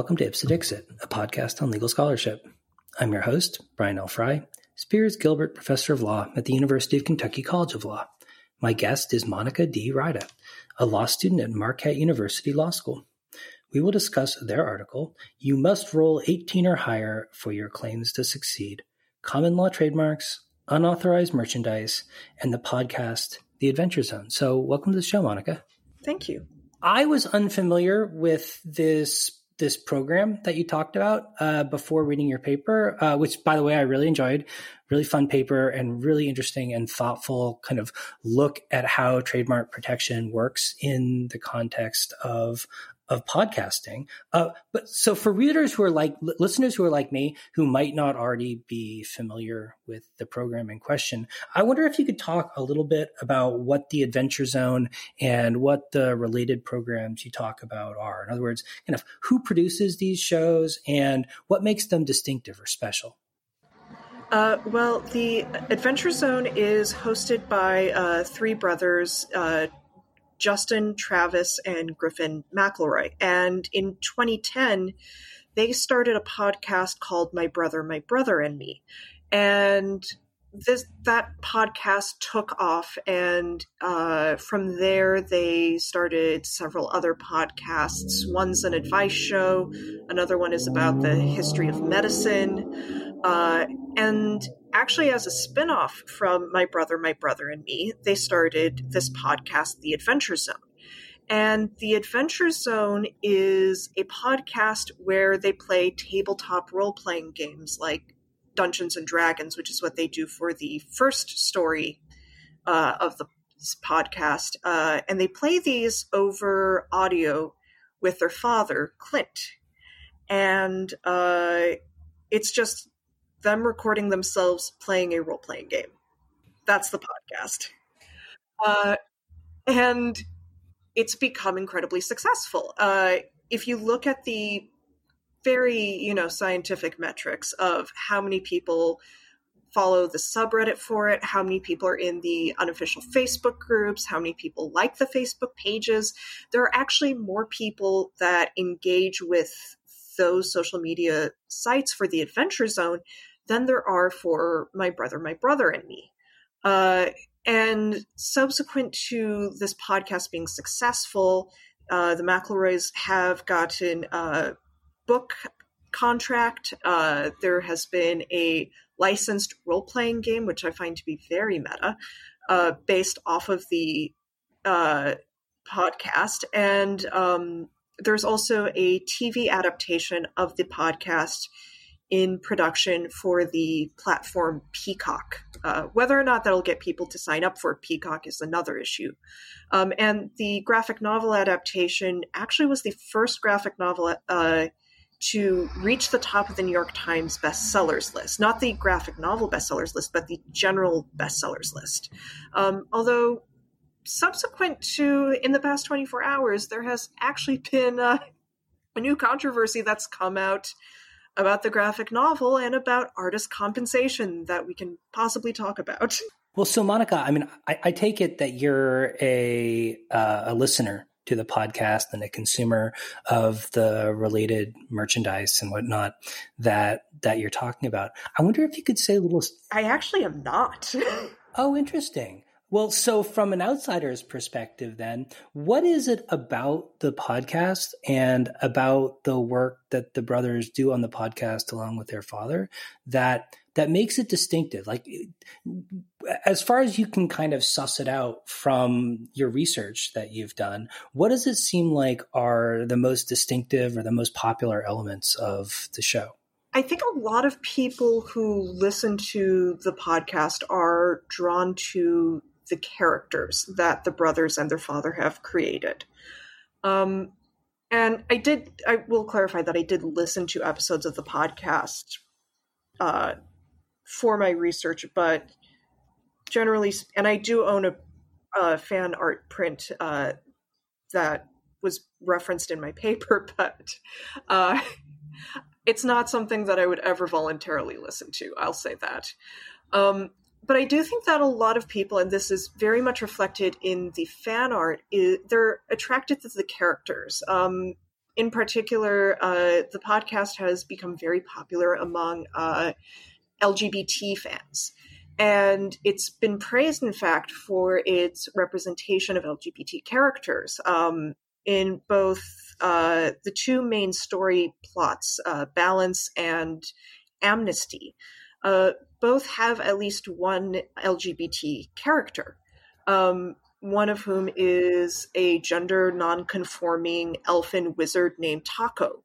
welcome to Ipse Dixit, a podcast on legal scholarship. I'm your host, Brian L. Frye, Spears Gilbert Professor of Law at the University of Kentucky College of Law. My guest is Monica D. Rida, a law student at Marquette University Law School. We will discuss their article, You Must Roll 18 or Higher for Your Claims to Succeed Common Law Trademarks, Unauthorized Merchandise, and the podcast, The Adventure Zone. So, welcome to the show, Monica. Thank you. I was unfamiliar with this this program that you talked about uh, before reading your paper, uh, which, by the way, I really enjoyed. Really fun paper and really interesting and thoughtful kind of look at how trademark protection works in the context of of podcasting. Uh, but so for readers who are like listeners who are like me, who might not already be familiar with the program in question, I wonder if you could talk a little bit about what the Adventure Zone and what the related programs you talk about are. In other words, kind of who produces these shows and what makes them distinctive or special. Uh, well, the Adventure Zone is hosted by uh, three brothers, uh, Justin, Travis, and Griffin McElroy. And in 2010, they started a podcast called My Brother, My Brother and Me. And this that podcast took off and uh, from there they started several other podcasts one's an advice show another one is about the history of medicine uh, and actually, as a spinoff from My Brother, My Brother and Me, they started this podcast, The Adventure Zone. And The Adventure Zone is a podcast where they play tabletop role playing games like Dungeons and Dragons, which is what they do for the first story uh, of the podcast. Uh, and they play these over audio with their father, Clint. And uh, it's just them recording themselves playing a role playing game. That's the podcast. Uh, and it's become incredibly successful. Uh, if you look at the very, you know, scientific metrics of how many people follow the subreddit for it, how many people are in the unofficial Facebook groups, how many people like the Facebook pages, there are actually more people that engage with those social media sites for the Adventure Zone than there are for my brother, my brother, and me. Uh, and subsequent to this podcast being successful, uh, the McElroys have gotten a book contract. Uh, there has been a licensed role playing game, which I find to be very meta, uh, based off of the uh, podcast. And um, there's also a TV adaptation of the podcast in production for the platform Peacock. Uh, whether or not that'll get people to sign up for Peacock is another issue. Um, and the graphic novel adaptation actually was the first graphic novel uh, to reach the top of the New York Times bestsellers list. Not the graphic novel bestsellers list, but the general bestsellers list. Um, although, subsequent to in the past 24 hours, there has actually been uh, a new controversy that's come out about the graphic novel and about artist compensation that we can possibly talk about. Well, so Monica, I mean, I, I take it that you're a uh, a listener to the podcast and a consumer of the related merchandise and whatnot that that you're talking about. I wonder if you could say a little. I actually am not. oh, interesting. Well, so from an outsider's perspective, then, what is it about the podcast and about the work that the brothers do on the podcast along with their father that that makes it distinctive? Like, as far as you can kind of suss it out from your research that you've done, what does it seem like are the most distinctive or the most popular elements of the show? I think a lot of people who listen to the podcast are drawn to the characters that the brothers and their father have created. Um, and I did, I will clarify that I did listen to episodes of the podcast uh, for my research, but generally, and I do own a, a fan art print uh, that was referenced in my paper, but uh, it's not something that I would ever voluntarily listen to. I'll say that. Um, but I do think that a lot of people, and this is very much reflected in the fan art, is, they're attracted to the characters. Um, in particular, uh, the podcast has become very popular among uh, LGBT fans. And it's been praised, in fact, for its representation of LGBT characters um, in both uh, the two main story plots, uh, Balance and Amnesty. Uh, both have at least one LGBT character. Um, one of whom is a gender non-conforming elfin wizard named Taako,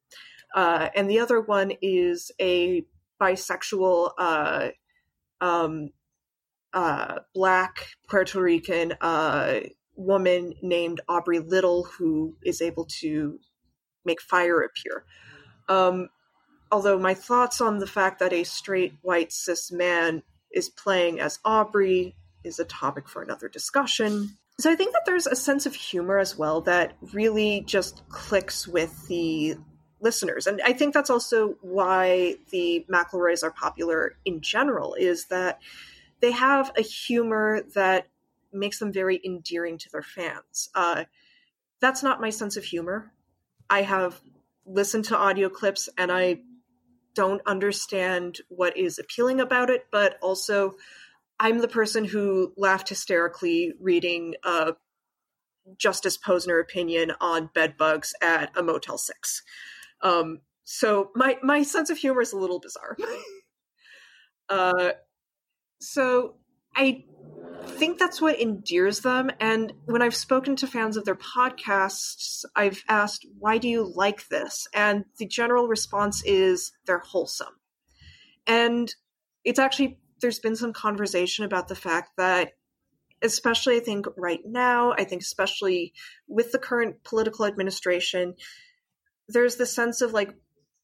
uh, and the other one is a bisexual uh, um, uh, black Puerto Rican uh, woman named Aubrey Little who is able to make fire appear. Um, although my thoughts on the fact that a straight white cis man is playing as Aubrey is a topic for another discussion. So I think that there's a sense of humor as well that really just clicks with the listeners. And I think that's also why the McElroys are popular in general, is that they have a humor that makes them very endearing to their fans. Uh, that's not my sense of humor. I have listened to audio clips and I don't understand what is appealing about it, but also I'm the person who laughed hysterically reading uh, Justice Posner opinion on bed bugs at a Motel Six. Um, so my my sense of humor is a little bizarre. uh, so I think that's what endears them. And when I've spoken to fans of their podcasts, I've asked, "Why do you like this?" And the general response is they're wholesome. And it's actually there's been some conversation about the fact that especially I think right now, I think especially with the current political administration, there's the sense of like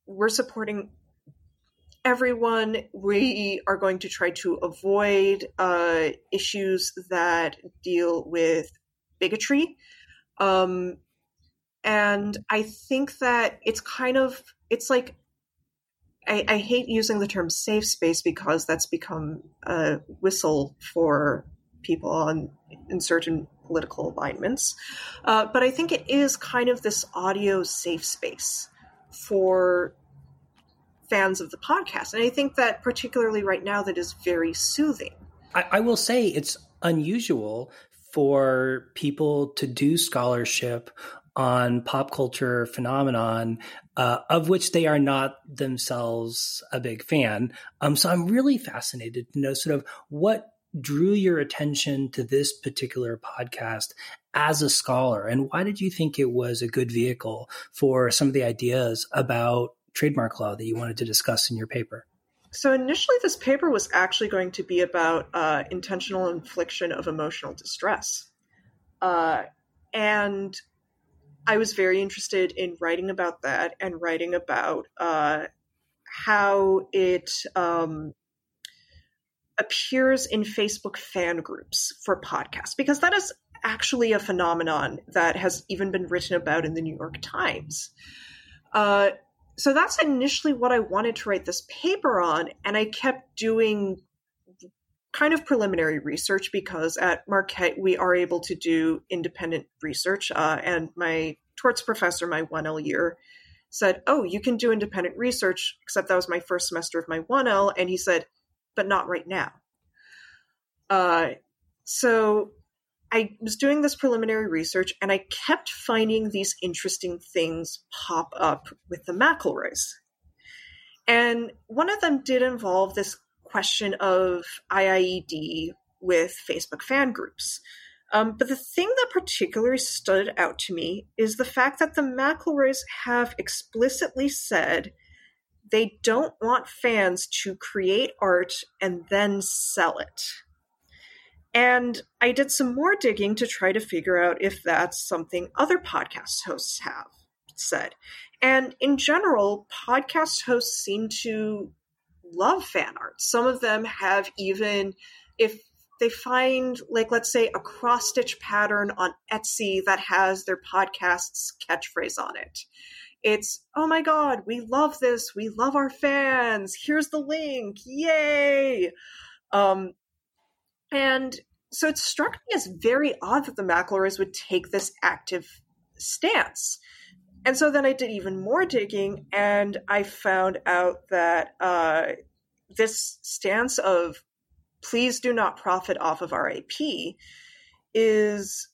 we're supporting everyone. We are going to try to avoid uh, issues that deal with bigotry. Um, and I think that it's kind of it's like I, I, hate using the term safe space because that's become a whistle for people on in certain political alignments. Uh, but I think it is kind of this audio safe space for fans of the podcast. And I think that particularly right now that is very soothing. I, I will say it's unusual for people to do scholarship on pop culture phenomenon uh, of which they are not themselves a big fan. Um, so I'm really fascinated to know sort of what drew your attention to this particular podcast as a scholar, and why did you think it was a good vehicle for some of the ideas about trademark law that you wanted to discuss in your paper? So initially, this paper was actually going to be about uh, intentional infliction of emotional distress. Uh, and I was very interested in writing about that and writing about uh, how it um, appears in Facebook fan groups for podcasts, because that is actually a phenomenon that has even been written about in the New York Times. Uh, so that's initially what I wanted to write this paper on, and I kept doing kind of preliminary research because at Marquette we are able to do independent research. Uh, and my torts professor, my 1L year, said, Oh, you can do independent research, except that was my first semester of my 1L. And he said, But not right now. Uh, so I was doing this preliminary research and I kept finding these interesting things pop up with the McElroys. And one of them did involve this question of IIED with Facebook fan groups. Um, but the thing that particularly stood out to me is the fact that the McElroys have explicitly said they don't want fans to create art and then sell it. And I did some more digging to try to figure out if that's something other podcast hosts have said. And in general, podcast hosts seem to love fan art. Some of them have even, if they find, like, let's say, a cross stitch pattern on Etsy that has their podcast's catchphrase on it. It's, oh my God, we love this. We love our fans. Here's the link. Yay. Um, and so it struck me as very odd that the McElroys would take this active stance. And so then I did even more digging, and I found out that uh, this stance of please do not profit off of our IP is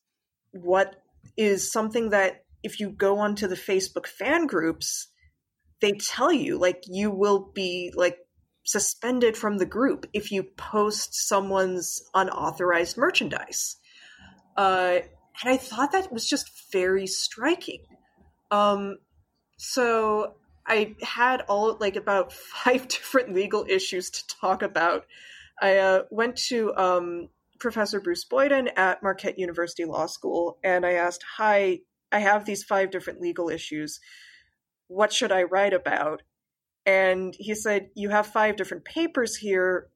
what is something that if you go onto the Facebook fan groups, they tell you like you will be like suspended from the group if you post someone's unauthorized merchandise. Uh, and I thought that was just very striking. Um, so I had all like about five different legal issues to talk about. I uh, went to um, Professor Bruce Boyden at Marquette University Law School, and I asked, "Hi, I have these five different legal issues. What should I write about?" And he said, "You have five different papers here.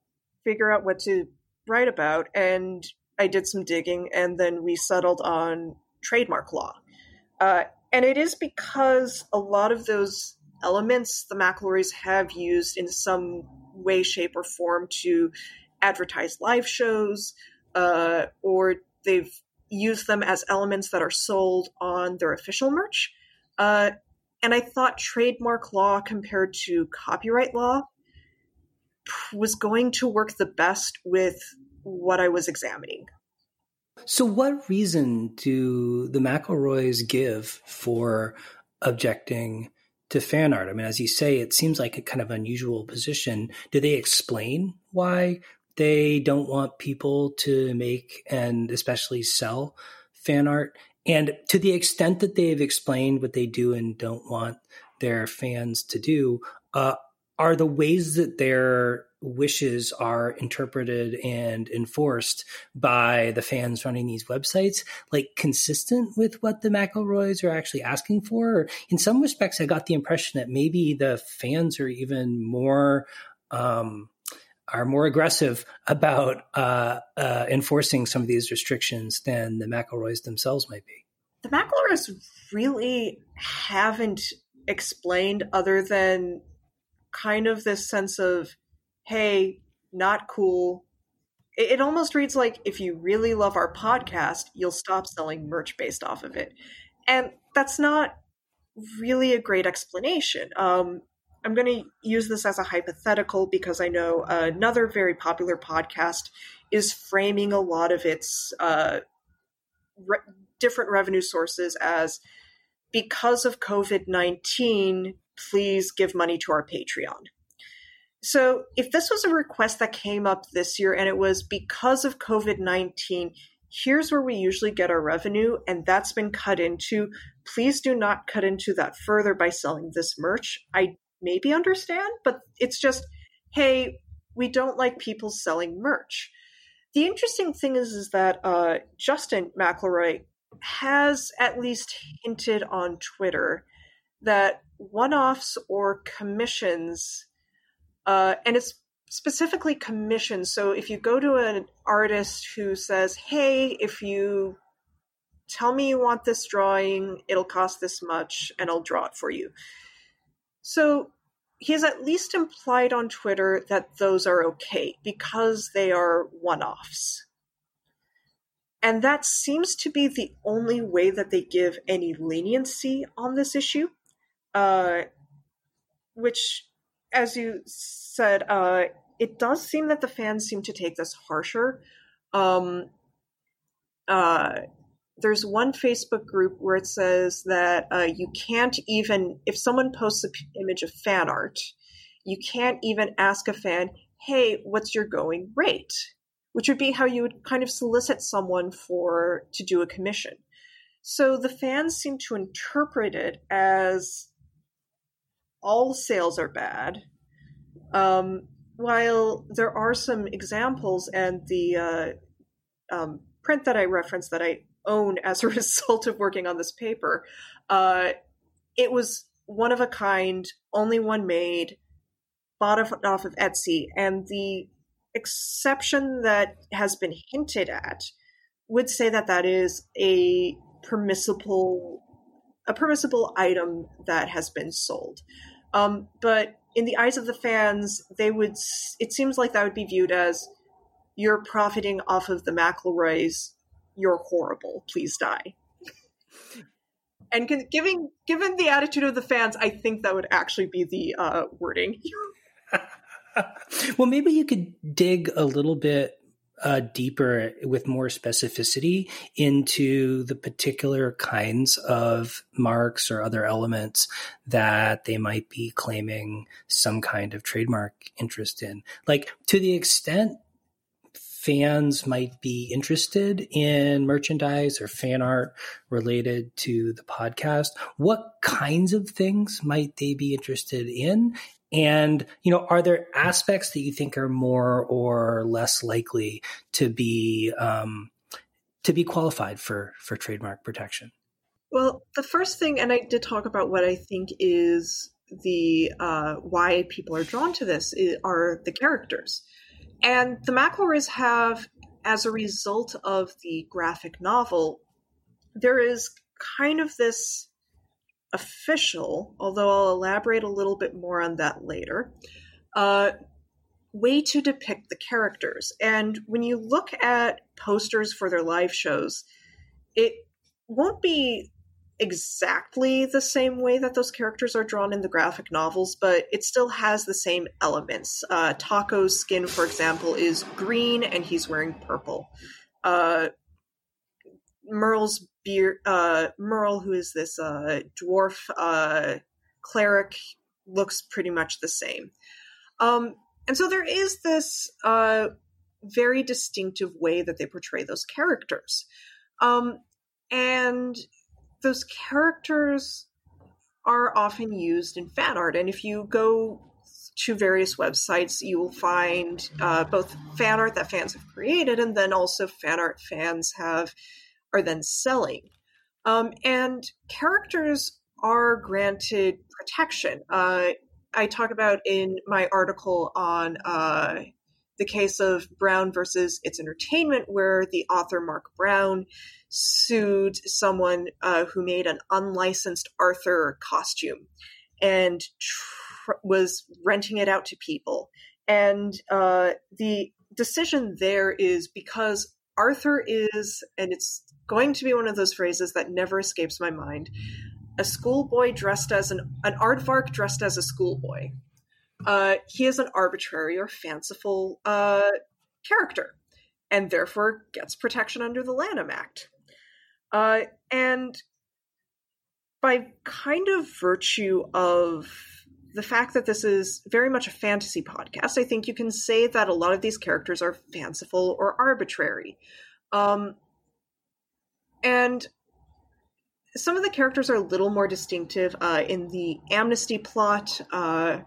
Figure out what to write about." And I did some digging, and then we settled on trademark law. Uh, and it is because a lot of those elements the McElroys have used in some way, shape, or form to advertise live shows, uh, or they've used them as elements that are sold on their official merch. Uh, and I thought trademark law compared to copyright law was going to work the best with what I was examining. So, what reason do the McElroys give for objecting to fan art? I mean, as you say, it seems like a kind of unusual position. Do they explain why they don't want people to make and especially sell fan art? And to the extent that they've explained what they do and don't want their fans to do, uh, are the ways that their wishes are interpreted and enforced by the fans running these websites like consistent with what the McElroys are actually asking for? Or in some respects, I got the impression that maybe the fans are even more um, are more aggressive about uh, uh, enforcing some of these restrictions than the McElroys themselves might be. The McElroys really haven't explained other than kind of this sense of hey, not cool. It, it almost reads like if you really love our podcast, you'll stop selling merch based off of it. And that's not really a great explanation. Um, I'm going to use this as a hypothetical because I know another very popular podcast is framing a lot of its uh, re- different revenue sources as because of COVID 19, please give money to our Patreon. So, if this was a request that came up this year and it was because of COVID 19, here's where we usually get our revenue, and that's been cut into. Please do not cut into that further by selling this merch. I maybe understand, but it's just, hey, we don't like people selling merch. The interesting thing is, is that uh, Justin McElroy has at least hinted on Twitter that one offs or commissions uh, and it's specifically commissions. So if you go to an artist who says, "Hey, if you tell me you want this drawing, it'll cost this much, and I'll draw it for you." So he's at least implied on Twitter that those are okay because they are one-offs. And that seems to be the only way that they give any leniency on this issue, uh, which as you said, uh, it does seem that the fans seem to take this harsher. Um, uh, there's one Facebook group where it says that uh, you can't even, if someone posts an image of fan art, you can't even ask a fan, hey, what's your going rate? Which would be how you would kind of solicit someone for to do a commission. So the fans seem to interpret it as all sales are bad. Um, while there are some examples, and the uh, um, print that I referenced that I own as a result of working on this paper, uh, it was one of a kind, only one made, bought off of Etsy, and the exception that has been hinted at would say that that is a permissible a permissible item that has been sold. Um, but in the eyes of the fans, they would. It seems like that would be viewed as you're profiting off of the McElroys. You're horrible. Please die. and giving given the attitude of the fans, I think that would actually be the uh, wording. well, maybe you could dig a little bit uh, deeper with more specificity into the particular kinds of marks or other elements that they might be claiming some kind of trademark interest in. Like to the extent fans might be interested in merchandise or fan art related to the podcast, what kinds of things might they be interested in? And, you know, are there aspects that you think are more or less likely to be, um, to be qualified for, for trademark protection? Well, the first thing, and I did talk about what I think is the uh, why people are drawn to this is, are the characters, and the McElroys have, as a result of the graphic novel, there is kind of this official, although I'll elaborate a little bit more on that later, uh, way to depict the characters. And when you look at posters for their live shows, it won't be exactly the same way that those characters are drawn in the graphic novels, but it still has the same elements. Uh, Taako's skin, for example, is green and he's wearing purple. Uh, Merle's beard, uh, Merle, who is this uh, dwarf uh, cleric, looks pretty much the same. Um, and so there is this uh, very distinctive way that they portray those characters. Um, and those characters are often used in fan art. And if you go to various websites, you will find uh, both fan art that fans have created and then also fan art fans have are then selling. Um, and characters are granted protection. Uh, I talk about in my article on uh, the case of Brown versus It's Entertainment, where the author Mark Brown sued someone uh, who made an unlicensed Arthur costume and tr- was renting it out to people. And uh, the decision there is because Arthur is, and it's going to be one of those phrases that never escapes my mind. A schoolboy dressed as an an aardvark dressed as a schoolboy. Uh, he is an arbitrary or fanciful uh, character, and therefore gets protection under the Lanham Act. Uh, and by kind of virtue of the fact that this is very much a fantasy podcast, I think you can say that a lot of these characters are fanciful or arbitrary. Um, and some of the characters are a little more distinctive. Uh, in the Amnesty plot, uh,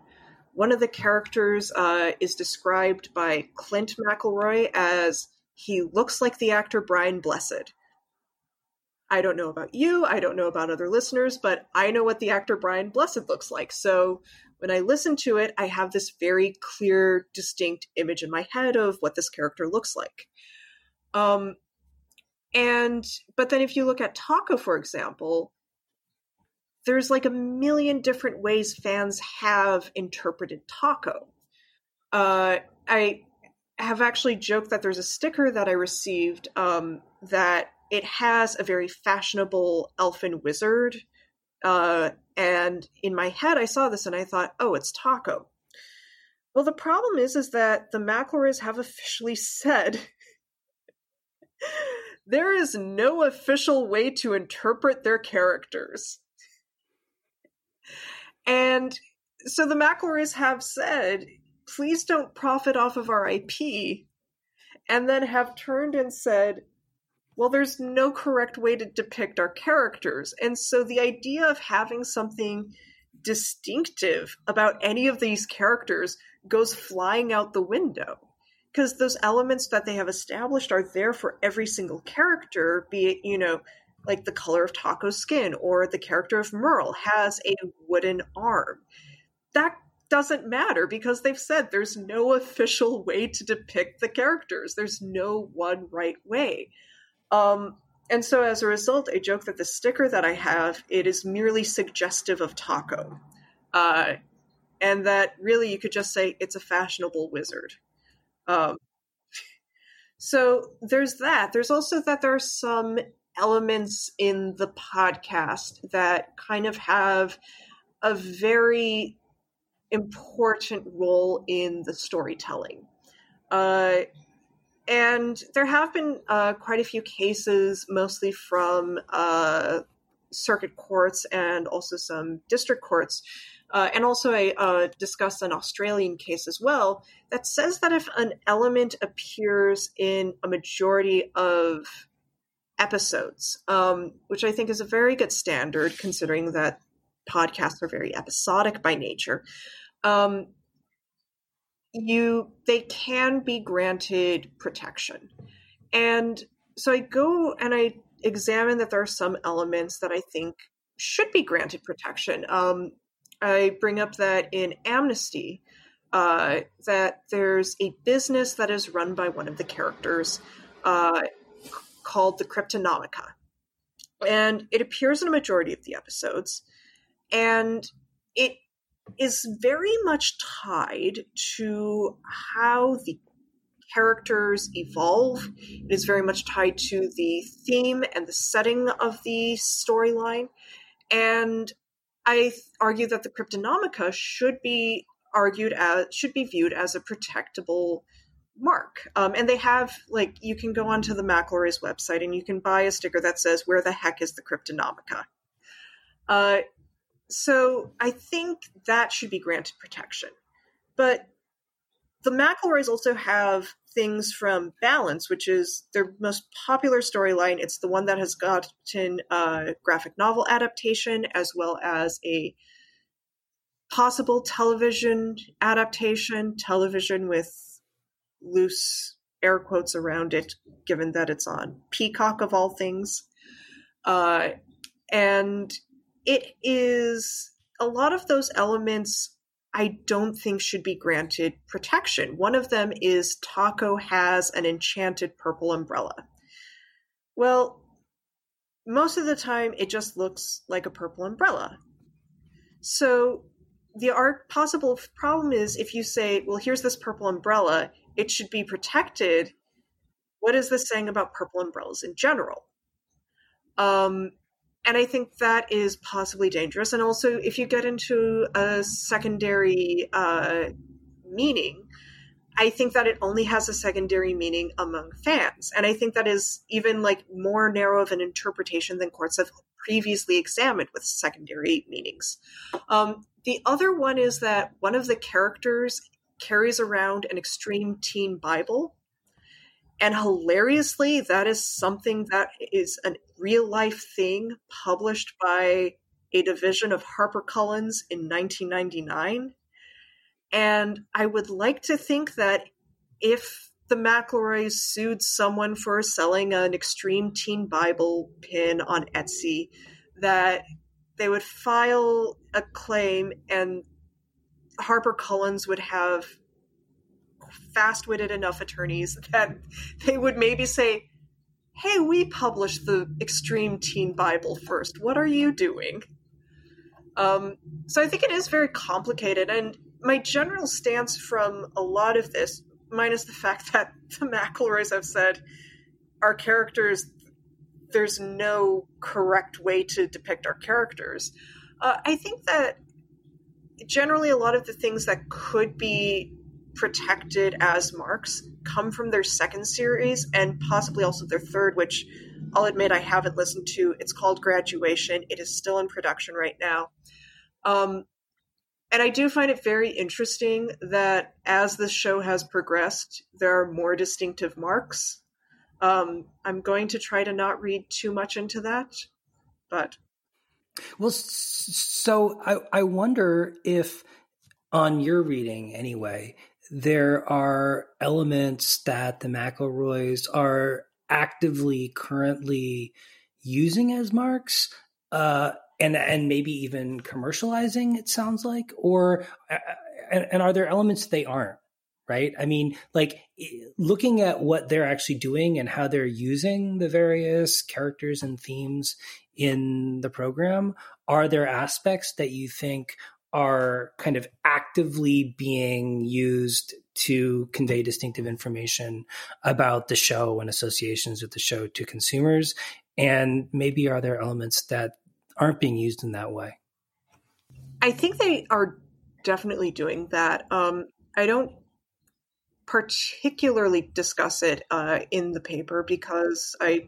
one of the characters uh, is described by Clint McElroy as he looks like the actor Brian Blessed. I don't know about you, I don't know about other listeners, but I know what the actor Brian Blessed looks like. So when I listen to it, I have this very clear, distinct image in my head of what this character looks like. Um, and but then if you look at Taako, for example, there's like a million different ways fans have interpreted Taako. Uh, I have actually joked that there's a sticker that I received um, that it has a very fashionable elfin wizard. Uh, and in my head, I saw this and I thought, oh, it's Taako. Well, the problem is, is that the McElroys have officially said there is no official way to interpret their characters. And so the McElroys have said, please don't profit off of our IP, and then have turned and said, well, there's no correct way to depict our characters. And so the idea of having something distinctive about any of these characters goes flying out the window because those elements that they have established are there for every single character, be it, you know, like the color of Taako's skin or the character of Merle has a wooden arm. That doesn't matter because they've said there's no official way to depict the characters. There's no one right way. Um, and so as a result, I joke that the sticker that I have, it is merely suggestive of Taako. Uh, and that really you could just say it's a fashionable wizard. Um, so there's that. There's also that there are some elements in the podcast that kind of have a very important role in the storytelling. Uh, and there have been uh, quite a few cases, mostly from uh, circuit courts and also some district courts. Uh, and also, I uh, discussed an Australian case as well that says that if an element appears in a majority of episodes, um, which I think is a very good standard considering that podcasts are very episodic by nature. Um, you they can be granted protection. And so I go and I examine that there are some elements that I think should be granted protection. Um, I bring up that in Amnesty, uh, that there's a business that is run by one of the characters uh, called the Cryptonomica. And it appears in a majority of the episodes. And it is very much tied to how the characters evolve. It is very much tied to the theme and the setting of the storyline. And I argue that the Cryptonomica should be argued as should be viewed as a protectable mark. Um, and they have like you can go onto the McElroy's website and you can buy a sticker that says "Where the heck is the Cryptonomica?" Uh, so I think that should be granted protection. But the McElroys also have things from Balance, which is their most popular storyline. It's the one that has gotten a graphic novel adaptation as well as a possible television adaptation, television with loose air quotes around it, given that it's on Peacock of all things. Uh, and it is a lot of those elements I don't think should be granted protection. One of them is Taako has an enchanted purple umbrella. Well, most of the time it just looks like a purple umbrella. So the art possible problem is if you say, well, here's this purple umbrella, it should be protected. What is this saying about purple umbrellas in general? Um, and I think that is possibly dangerous. And also, if you get into a secondary uh, meaning, I think that it only has a secondary meaning among fans. And I think that is even like more narrow of an interpretation than courts have previously examined with secondary meanings. Um, the other one is that one of the characters carries around an extreme teen Bible and hilariously, that is something that is a real life thing published by a division of HarperCollins in 1999. And I would like to think that if the McElroys sued someone for selling an extreme teen Bible pin on Etsy, that they would file a claim and HarperCollins would have fast witted enough attorneys that they would maybe say, Hey, we published the Extreme Teen Bible first. What are you doing? Um, so I think it is very complicated. And my general stance from a lot of this, minus the fact that the McElroys have said our characters, there's no correct way to depict our characters. Uh, I think that generally a lot of the things that could be protected as marks come from their second series and possibly also their third, which I'll admit I haven't listened to. It's called Graduation. It is still in production right now. Um, and I do find it very interesting that as the show has progressed, there are more distinctive marks. Um, I'm going to try to not read too much into that, but. Well, so I, I wonder if, on your reading anyway, there are elements that the McElroys are actively currently using as marks, uh, and and maybe even commercializing. It sounds like, or uh, and, and are there elements they aren't? Right. I mean, like looking at what they're actually doing and how they're using the various characters and themes in the program. Are there aspects that you think are kind of actively being used to convey distinctive information about the show and associations with the show to consumers? And maybe are there elements that aren't being used in that way? I think they are definitely doing that. Um, I don't particularly discuss it uh, in the paper because I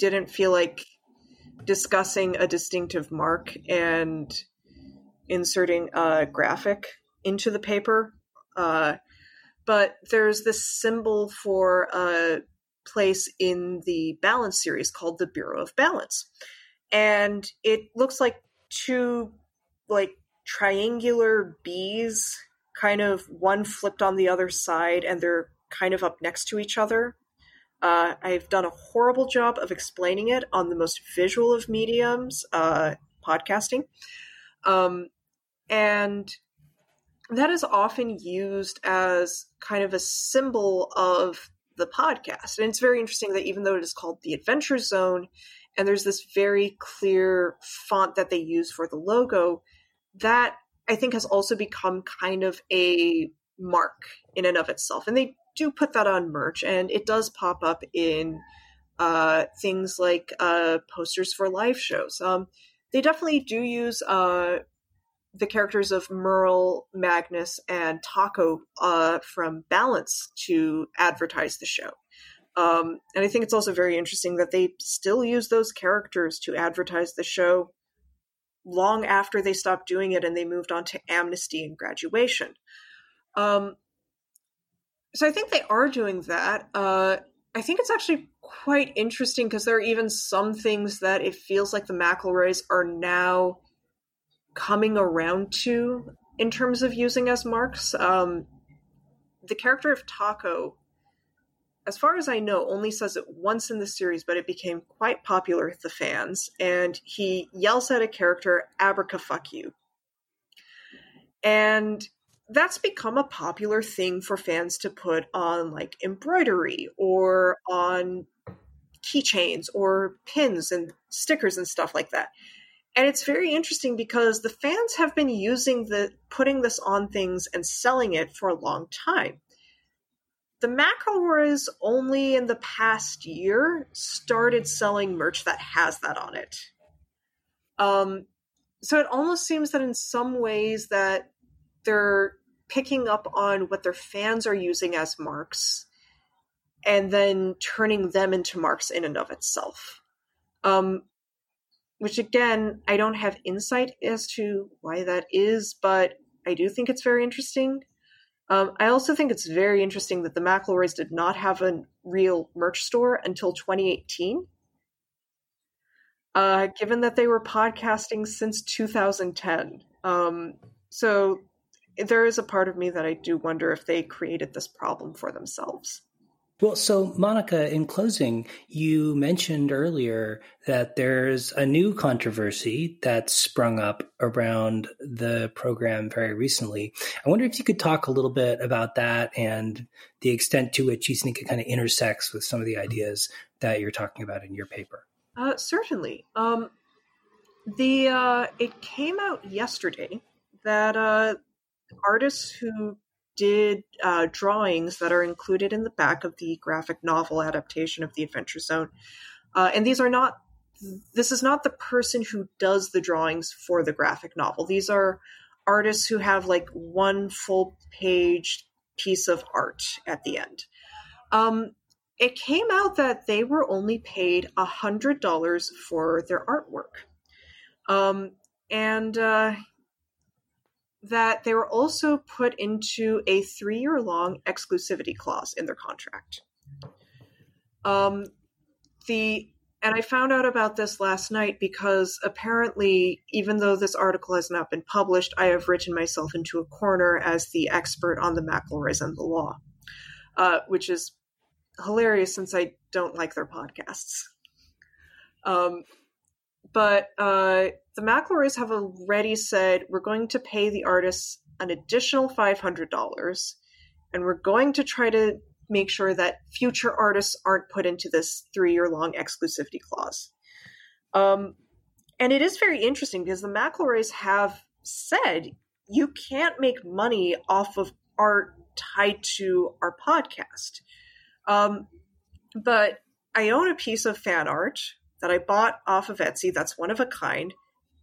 didn't feel like discussing a distinctive mark and inserting a graphic into the paper. Uh, but there's this symbol for a place in the balance series called the Bureau of Balance. And it looks like two like triangular bees, kind of one flipped on the other side, and they're kind of up next to each other. Uh, I've done a horrible job of explaining it on the most visual of mediums, uh, podcasting. Um, and that is often used as kind of a symbol of the podcast. And it's very interesting that even though it is called the Adventure Zone, and there's this very clear font that they use for the logo, that I think has also become kind of a mark in and of itself. And they do put that on merch, and it does pop up in uh, things like uh, posters for live shows. Um, they definitely do use uh, the characters of Merle, Magnus, and Taako uh, from Balance to advertise the show. Um, and I think it's also very interesting that they still use those characters to advertise the show long after they stopped doing it and they moved on to Amnesty and Graduation. Um, so I think they are doing that. Uh, I think it's actually quite interesting because there are even some things that it feels like the McElroys are now coming around to in terms of using as marks. Um, the character of Taako, as far as I know, only says it once in the series, but it became quite popular with the fans. And he yells at a character, Abraca fuck you. And that's become a popular thing for fans to put on like embroidery or on keychains or pins and stickers and stuff like that. And it's very interesting because the fans have been using the putting this on things and selling it for a long time. The McElroys only in the past year started selling merch that has that on it. Um, so it almost seems that in some ways that they're picking up on what their fans are using as marks and then turning them into marks in and of itself. Um, which again, I don't have insight as to why that is, but I do think it's very interesting. Um, I also think it's very interesting that the McElroys did not have a real merch store until 2018. Uh, given that they were podcasting since 2010. Um, so there is a part of me that I do wonder if they created this problem for themselves. Well, so Monica, in closing, you mentioned earlier that there's a new controversy that's sprung up around the program very recently. I wonder if you could talk a little bit about that and the extent to which you think it kind of intersects with some of the ideas that you're talking about in your paper. Uh, certainly. Um, the uh, it came out yesterday that uh, artists who did uh, drawings that are included in the back of the graphic novel adaptation of the Adventure Zone. Uh, and these are not, this is not the person who does the drawings for the graphic novel. These are artists who have like one full page piece of art at the end. Um, it came out that they were only paid a hundred dollars for their artwork. Um, and uh, that they were also put into a three year long exclusivity clause in their contract. Um, the and I found out about this last night because apparently, even though this article has not been published, I have written myself into a corner as the expert on the McElroys and the law, uh, which is hilarious since I don't like their podcasts. Um, but uh, the McElroys have already said we're going to pay the artists an additional $500 and we're going to try to make sure that future artists aren't put into this three year long exclusivity clause. Um, and it is very interesting because the McElroys have said you can't make money off of art tied to our podcast. Um, but I own a piece of fan art that I bought off of Etsy that's one of a kind,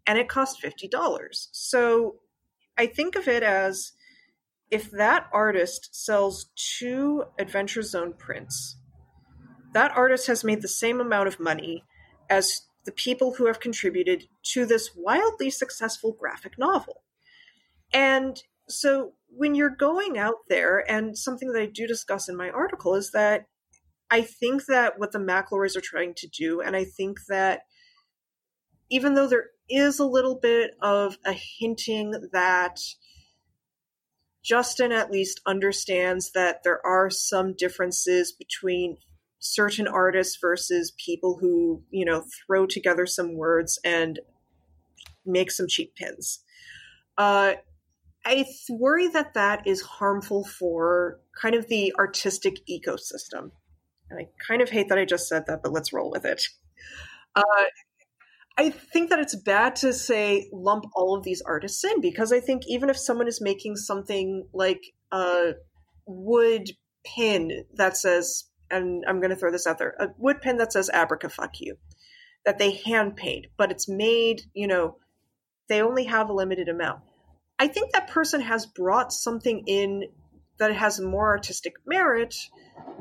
and it cost $50. So I think of it as if that artist sells two Adventure Zone prints, that artist has made the same amount of money as the people who have contributed to this wildly successful graphic novel. And so when you're going out there, and something that I do discuss in my article is that I think that what the McElroys are trying to do, and I think that even though there is a little bit of a hinting that Justin at least understands that there are some differences between certain artists versus people who, you know, throw together some words and make some cheap pins. Uh, I worry that that is harmful for kind of the artistic ecosystem. And I kind of hate that I just said that, but let's roll with it. Uh, I think that it's bad to say lump all of these artists in because I think even if someone is making something like a wood pin that says, and I'm going to throw this out there, a wood pin that says Abraca fuck you, that they hand paint, but it's made, you know, they only have a limited amount. I think that person has brought something in that it has more artistic merit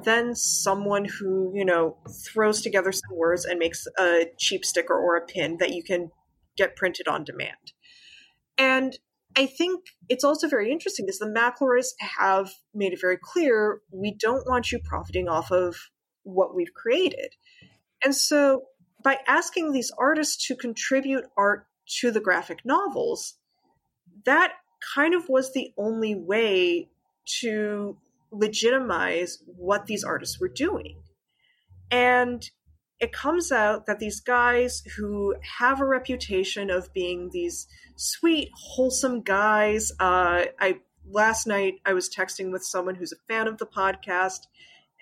than someone who, you know, throws together some words and makes a cheap sticker or a pin that you can get printed on demand. And I think it's also very interesting because the McElroys have made it very clear we don't want you profiting off of what we've created. And so by asking these artists to contribute art to the graphic novels, that kind of was the only way to legitimize what these artists were doing. And it comes out that these guys who have a reputation of being these sweet, wholesome guys. Uh, I last night I was texting with someone who's a fan of the podcast,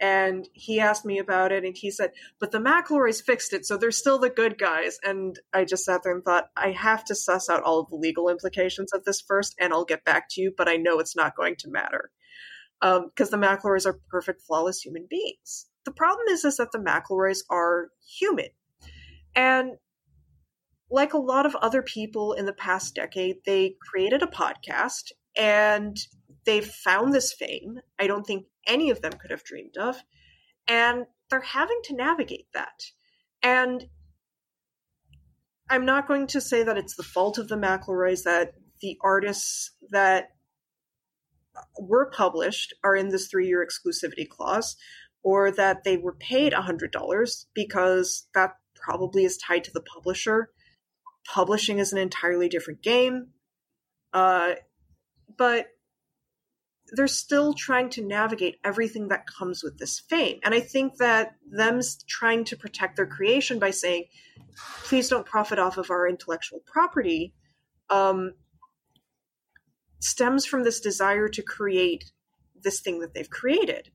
and he asked me about it, and he said, "But the McElroys fixed it, so they're still the good guys." And I just sat there and thought, I have to suss out all of the legal implications of this first, and I'll get back to you. But I know it's not going to matter because um, the McElroys are perfect, flawless human beings. The problem is, is that the McElroys are human. And like a lot of other people in the past decade, they created a podcast and they've found this fame. I don't think any of them could have dreamed of. And they're having to navigate that. And I'm not going to say that it's the fault of the McElroys that the artists that were published are in this three year exclusivity clause, or that they were paid $100 because that probably is tied to the publisher. Publishing is an entirely different game. Uh, but they're still trying to navigate everything that comes with this fame. And I think that them trying to protect their creation by saying, please don't profit off of our intellectual property, um, stems from this desire to create this thing that they've created.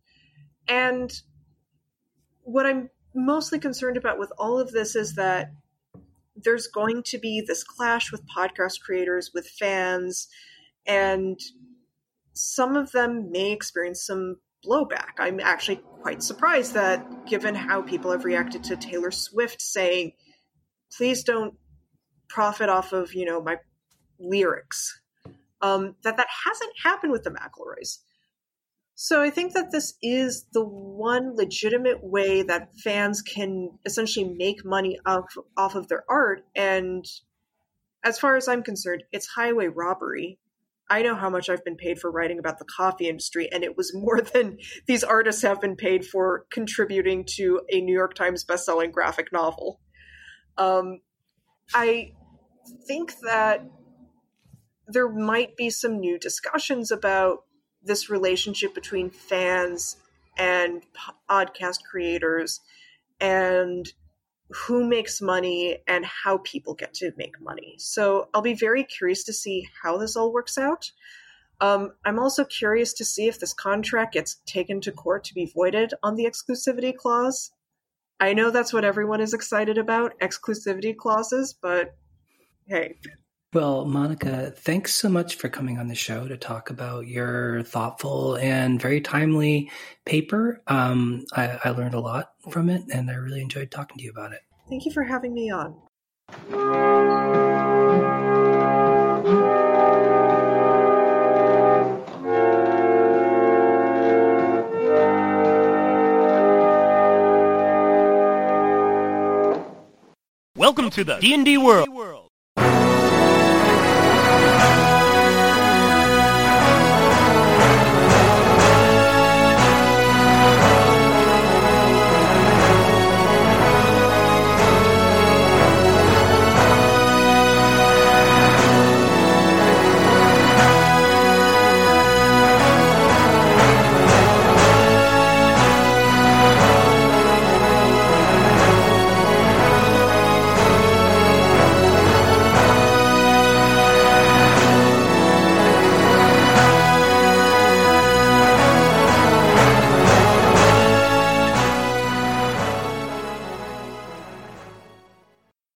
And what I'm mostly concerned about with all of this is that there's going to be this clash with podcast creators, with fans, and some of them may experience some blowback. I'm actually quite surprised that, given how people have reacted to Taylor Swift saying, please don't profit off of, you know, my lyrics um, that that hasn't happened with the McElroys. So I think that this is the one legitimate way that fans can essentially make money off off of their art. And as far as I'm concerned, it's highway robbery. I know how much I've been paid for writing about the coffee industry, and it was more than these artists have been paid for contributing to a New York Times bestselling graphic novel. Um, I think that there might be some new discussions about this relationship between fans and podcast creators and who makes money and how people get to make money. So I'll be very curious to see how this all works out. Um, I'm also curious to see if this contract gets taken to court to be voided on the exclusivity clause. I know that's what everyone is excited about exclusivity clauses, but hey, Well, Monica, thanks so much for coming on the show to talk about your thoughtful and very timely paper. Um, I, I learned a lot from it, and I really enjoyed talking to you about it. Thank you for having me on. Welcome to the D&D world.